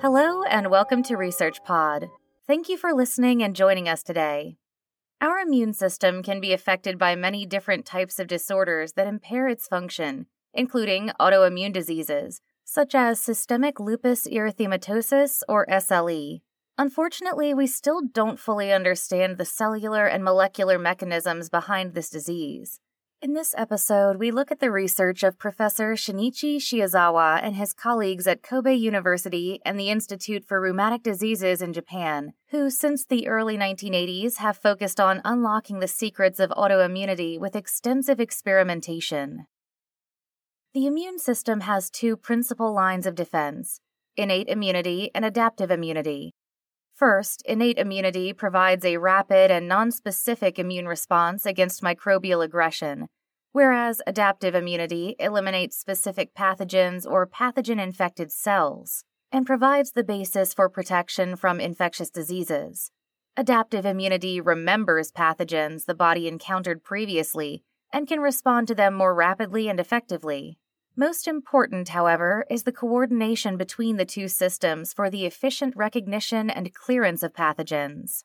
Hello, and welcome to Research Pod. Thank you for listening and joining us today. Our immune system can be affected by many different types of disorders that impair its function, including autoimmune diseases, such as systemic lupus erythematosus or SLE. Unfortunately, we still don't fully understand the cellular and molecular mechanisms behind this disease. In this episode, we look at the research of Professor Shinichi Shiozawa and his colleagues at Kobe University and the Institute for Rheumatic Diseases in Japan, who since the early 1980s have focused on unlocking the secrets of autoimmunity with extensive experimentation. The immune system has two principal lines of defense innate immunity and adaptive immunity. First, innate immunity provides a rapid and nonspecific immune response against microbial aggression, whereas adaptive immunity eliminates specific pathogens or pathogen infected cells and provides the basis for protection from infectious diseases. Adaptive immunity remembers pathogens the body encountered previously and can respond to them more rapidly and effectively. Most important, however, is the coordination between the two systems for the efficient recognition and clearance of pathogens.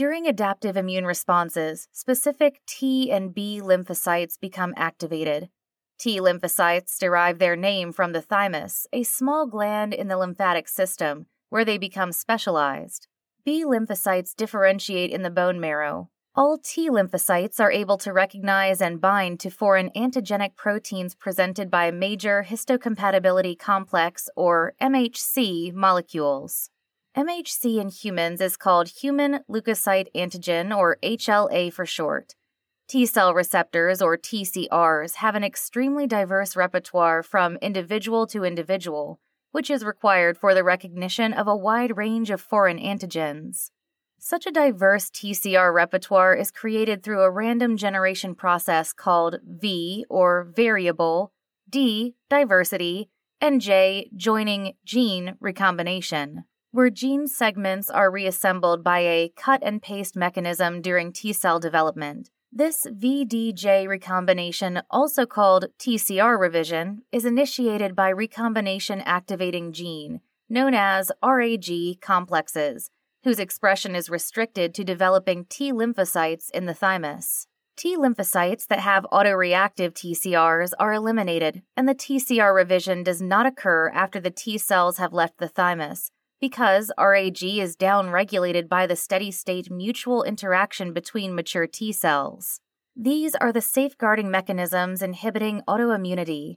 During adaptive immune responses, specific T and B lymphocytes become activated. T lymphocytes derive their name from the thymus, a small gland in the lymphatic system, where they become specialized. B lymphocytes differentiate in the bone marrow, all T lymphocytes are able to recognize and bind to foreign antigenic proteins presented by major histocompatibility complex or MHC molecules. MHC in humans is called human leukocyte antigen or HLA for short. T cell receptors or TCRs have an extremely diverse repertoire from individual to individual, which is required for the recognition of a wide range of foreign antigens. Such a diverse TCR repertoire is created through a random generation process called V, or variable, D, diversity, and J, joining gene recombination, where gene segments are reassembled by a cut and paste mechanism during T cell development. This VDJ recombination, also called TCR revision, is initiated by recombination activating gene, known as RAG complexes whose expression is restricted to developing T lymphocytes in the thymus. T lymphocytes that have autoreactive TCRs are eliminated, and the TCR revision does not occur after the T cells have left the thymus, because RAG is downregulated by the steady state mutual interaction between mature T cells. These are the safeguarding mechanisms inhibiting autoimmunity.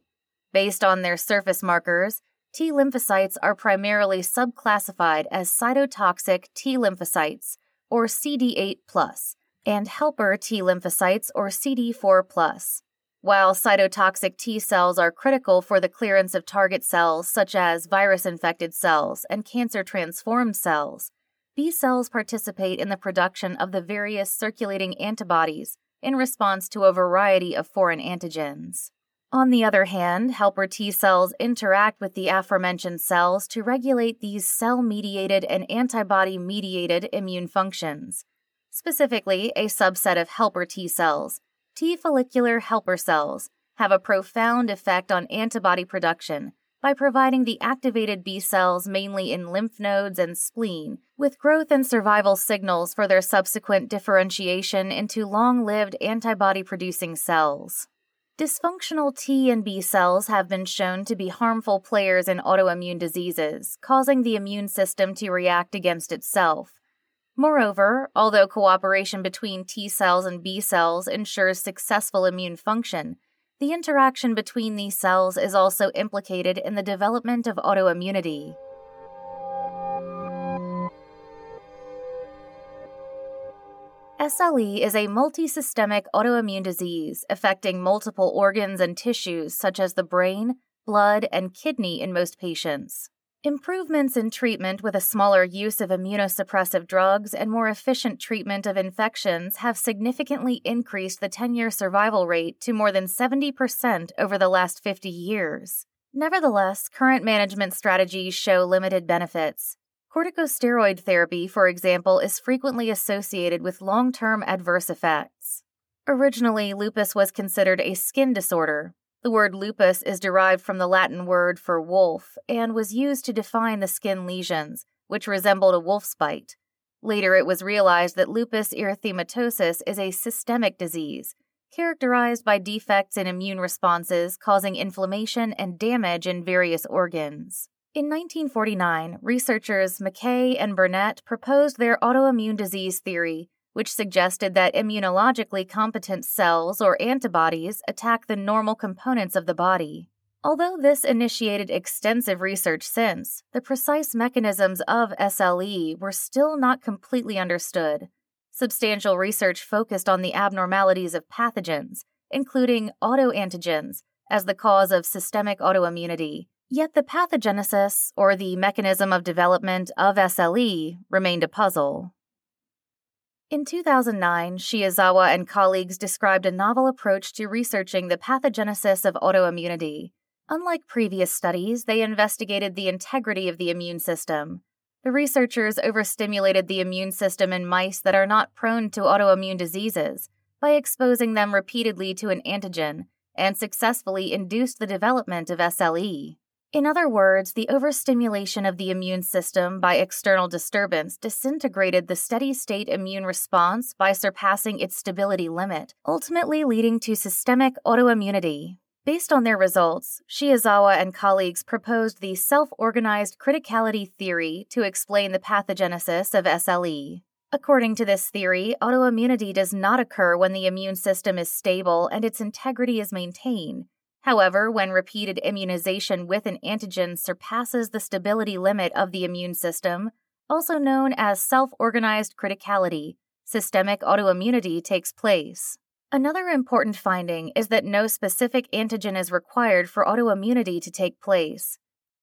Based on their surface markers, T lymphocytes are primarily subclassified as cytotoxic T lymphocytes, or CD8, and helper T lymphocytes, or CD4. While cytotoxic T cells are critical for the clearance of target cells such as virus infected cells and cancer transformed cells, B cells participate in the production of the various circulating antibodies in response to a variety of foreign antigens. On the other hand, helper T cells interact with the aforementioned cells to regulate these cell mediated and antibody mediated immune functions. Specifically, a subset of helper T cells, T follicular helper cells, have a profound effect on antibody production by providing the activated B cells mainly in lymph nodes and spleen with growth and survival signals for their subsequent differentiation into long lived antibody producing cells. Dysfunctional T and B cells have been shown to be harmful players in autoimmune diseases, causing the immune system to react against itself. Moreover, although cooperation between T cells and B cells ensures successful immune function, the interaction between these cells is also implicated in the development of autoimmunity. SLE is a multisystemic autoimmune disease affecting multiple organs and tissues such as the brain, blood, and kidney in most patients. Improvements in treatment with a smaller use of immunosuppressive drugs and more efficient treatment of infections have significantly increased the 10 year survival rate to more than 70% over the last 50 years. Nevertheless, current management strategies show limited benefits. Corticosteroid therapy, for example, is frequently associated with long term adverse effects. Originally, lupus was considered a skin disorder, The word lupus is derived from the Latin word for wolf and was used to define the skin lesions, which resembled a wolf's bite. Later, it was realized that lupus erythematosus is a systemic disease characterized by defects in immune responses causing inflammation and damage in various organs. In 1949, researchers McKay and Burnett proposed their autoimmune disease theory, which suggested that immunologically competent cells or antibodies attack the normal components of the body. Although this initiated extensive research since, the precise mechanisms of SLE were still not completely understood. Substantial research focused on the abnormalities of pathogens, including autoantigens, as the cause of systemic autoimmunity. Yet the pathogenesis, or the mechanism of development of SLE, remained a puzzle. In 2009, Shiozawa and colleagues described a novel approach to researching the pathogenesis of autoimmunity. Unlike previous studies, they investigated the integrity of the immune system, the researchers overstimulated the immune system in mice that are not prone to autoimmune diseases by exposing them repeatedly to an antigen and successfully induced the development of SLE. In other words, the overstimulation of the immune system by external disturbance disintegrated the steady state immune response by surpassing its stability limit, ultimately leading to systemic autoimmunity. Based on their results, Shiozawa and colleagues proposed the self organized criticality theory to explain the pathogenesis of SLE. According to this theory, autoimmunity does not occur when the immune system is stable and its integrity is maintained. However, when repeated immunization with an antigen surpasses the stability limit of the immune system, also known as self organized criticality, systemic autoimmunity takes place. Another important finding is that no specific antigen is required for autoimmunity to take place.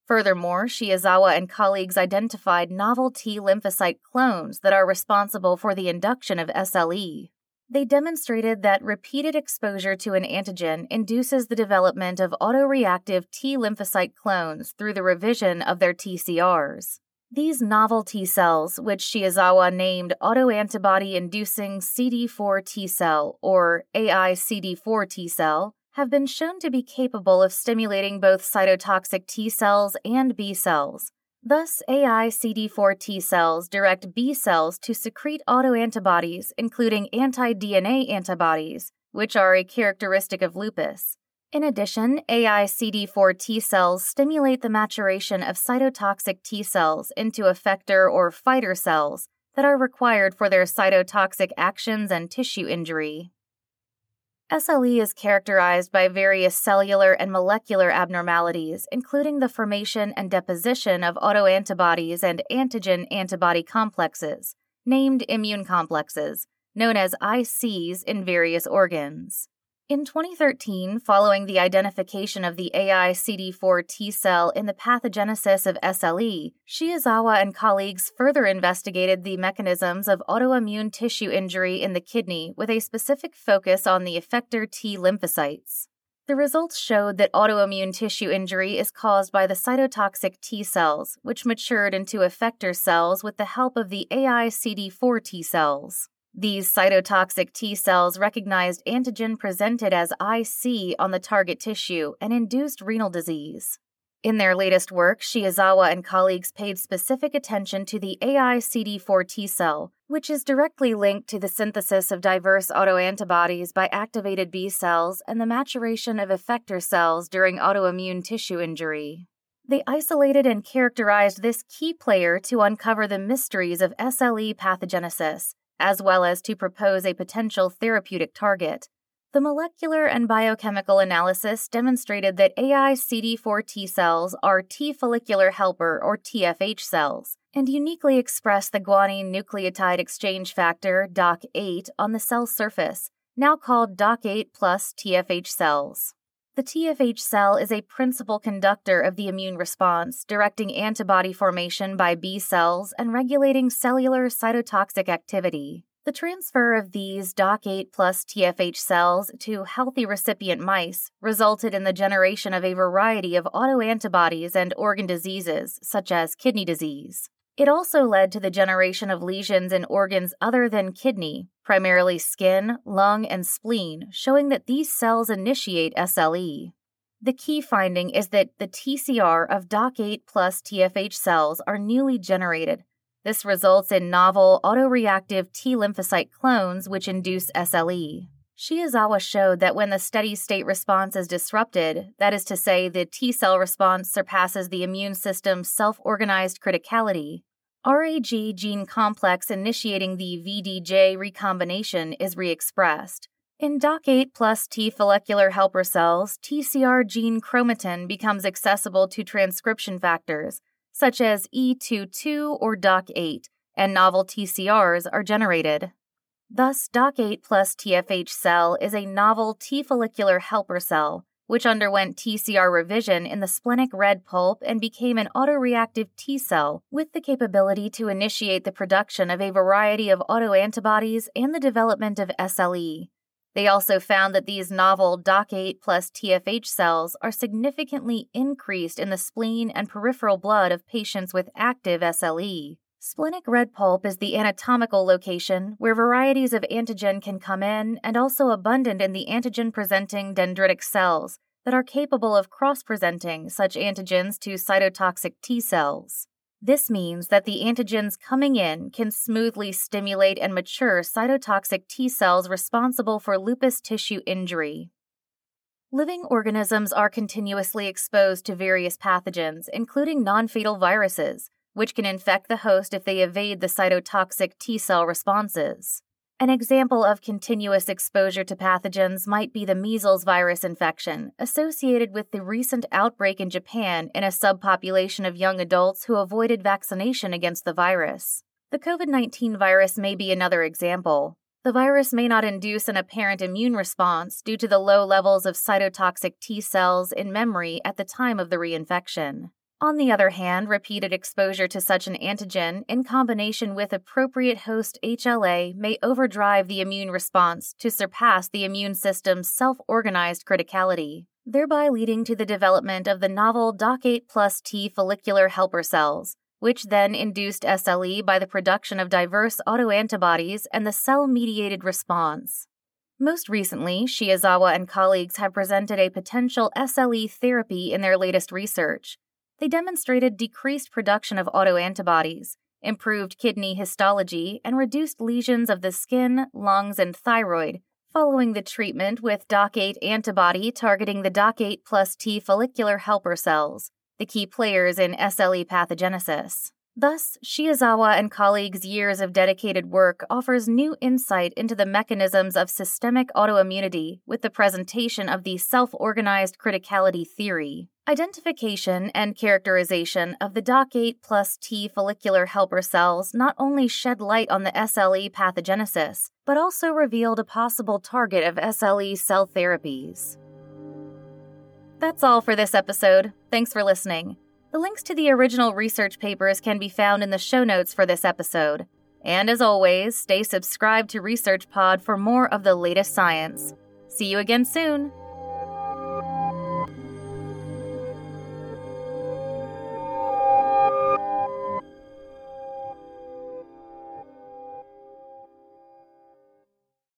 Furthermore, Shiozawa and colleagues identified novel T lymphocyte clones that are responsible for the induction of SLE. They demonstrated that repeated exposure to an antigen induces the development of autoreactive T lymphocyte clones through the revision of their TCRs. These novel T cells, which Shiozawa named autoantibody inducing CD4 T cell or AICD4 T cell, have been shown to be capable of stimulating both cytotoxic T cells and B cells. Thus, AICD4 T cells direct B cells to secrete autoantibodies, including anti DNA antibodies, which are a characteristic of lupus. In addition, AICD4 T cells stimulate the maturation of cytotoxic T cells into effector or fighter cells that are required for their cytotoxic actions and tissue injury. SLE is characterized by various cellular and molecular abnormalities, including the formation and deposition of autoantibodies and antigen antibody complexes, named immune complexes, known as ICs in various organs. In 2013, following the identification of the AICD4 T cell in the pathogenesis of SLE, Shiozawa and colleagues further investigated the mechanisms of autoimmune tissue injury in the kidney with a specific focus on the effector T lymphocytes. The results showed that autoimmune tissue injury is caused by the cytotoxic T cells, which matured into effector cells with the help of the AICD4 T cells. These cytotoxic T cells recognized antigen presented as IC on the target tissue and induced renal disease. In their latest work, Shiozawa and colleagues paid specific attention to the AICD4 T cell, which is directly linked to the synthesis of diverse autoantibodies by activated B cells and the maturation of effector cells during autoimmune tissue injury. They isolated and characterized this key player to uncover the mysteries of SLE pathogenesis as well as to propose a potential therapeutic target. The molecular and biochemical analysis demonstrated that AICD4 T cells are T follicular helper or TFH cells and uniquely express the guanine nucleotide exchange factor DOC8 on the cell surface, now called DOC8 plus TFH cells. The TFH cell is a principal conductor of the immune response, directing antibody formation by B cells and regulating cellular cytotoxic activity. The transfer of these DOCK8 plus TFH cells to healthy recipient mice resulted in the generation of a variety of autoantibodies and organ diseases, such as kidney disease. It also led to the generation of lesions in organs other than kidney, primarily skin, lung, and spleen, showing that these cells initiate SLE. The key finding is that the TCR of DOC8 plus TFH cells are newly generated. This results in novel autoreactive T lymphocyte clones which induce SLE. Shiozawa showed that when the steady state response is disrupted, that is to say, the T cell response surpasses the immune system's self organized criticality, RAG gene complex initiating the VDJ recombination is re expressed. In DOC8 plus T follicular helper cells, TCR gene chromatin becomes accessible to transcription factors, such as E22 or DOC8, and novel TCRs are generated. Thus, DOC8 plus TFH cell is a novel T follicular helper cell, which underwent TCR revision in the splenic red pulp and became an autoreactive T cell with the capability to initiate the production of a variety of autoantibodies and the development of SLE. They also found that these novel DOC8 plus TFH cells are significantly increased in the spleen and peripheral blood of patients with active SLE. Splenic red pulp is the anatomical location where varieties of antigen can come in and also abundant in the antigen presenting dendritic cells that are capable of cross presenting such antigens to cytotoxic T cells. This means that the antigens coming in can smoothly stimulate and mature cytotoxic T cells responsible for lupus tissue injury. Living organisms are continuously exposed to various pathogens, including non fatal viruses which can infect the host if they evade the cytotoxic T cell responses. An example of continuous exposure to pathogens might be the measles virus infection, associated with the recent outbreak in Japan in a subpopulation of young adults who avoided vaccination against the virus. The COVID 19 virus may be another example. The virus may not induce an apparent immune response due to the low levels of cytotoxic T cells in memory at the time of the reinfection. On the other hand, repeated exposure to such an antigen in combination with appropriate host HLA may overdrive the immune response to surpass the immune system's self organized criticality, thereby leading to the development of the novel DOC8 plus T follicular helper cells, which then induced SLE by the production of diverse autoantibodies and the cell mediated response. Most recently, Shiozawa and colleagues have presented a potential SLE therapy in their latest research they demonstrated decreased production of autoantibodies, improved kidney histology, and reduced lesions of the skin, lungs, and thyroid following the treatment with DOC8 antibody targeting the DOC8 plus T follicular helper cells, the key players in SLE pathogenesis. Thus, Shiozawa and colleagues' years of dedicated work offers new insight into the mechanisms of systemic autoimmunity with the presentation of the self-organized criticality theory. Identification and characterization of the DOC8 plus T follicular helper cells not only shed light on the SLE pathogenesis, but also revealed a possible target of SLE cell therapies. That's all for this episode. Thanks for listening. The links to the original research papers can be found in the show notes for this episode. And as always, stay subscribed to Research Pod for more of the latest science. See you again soon!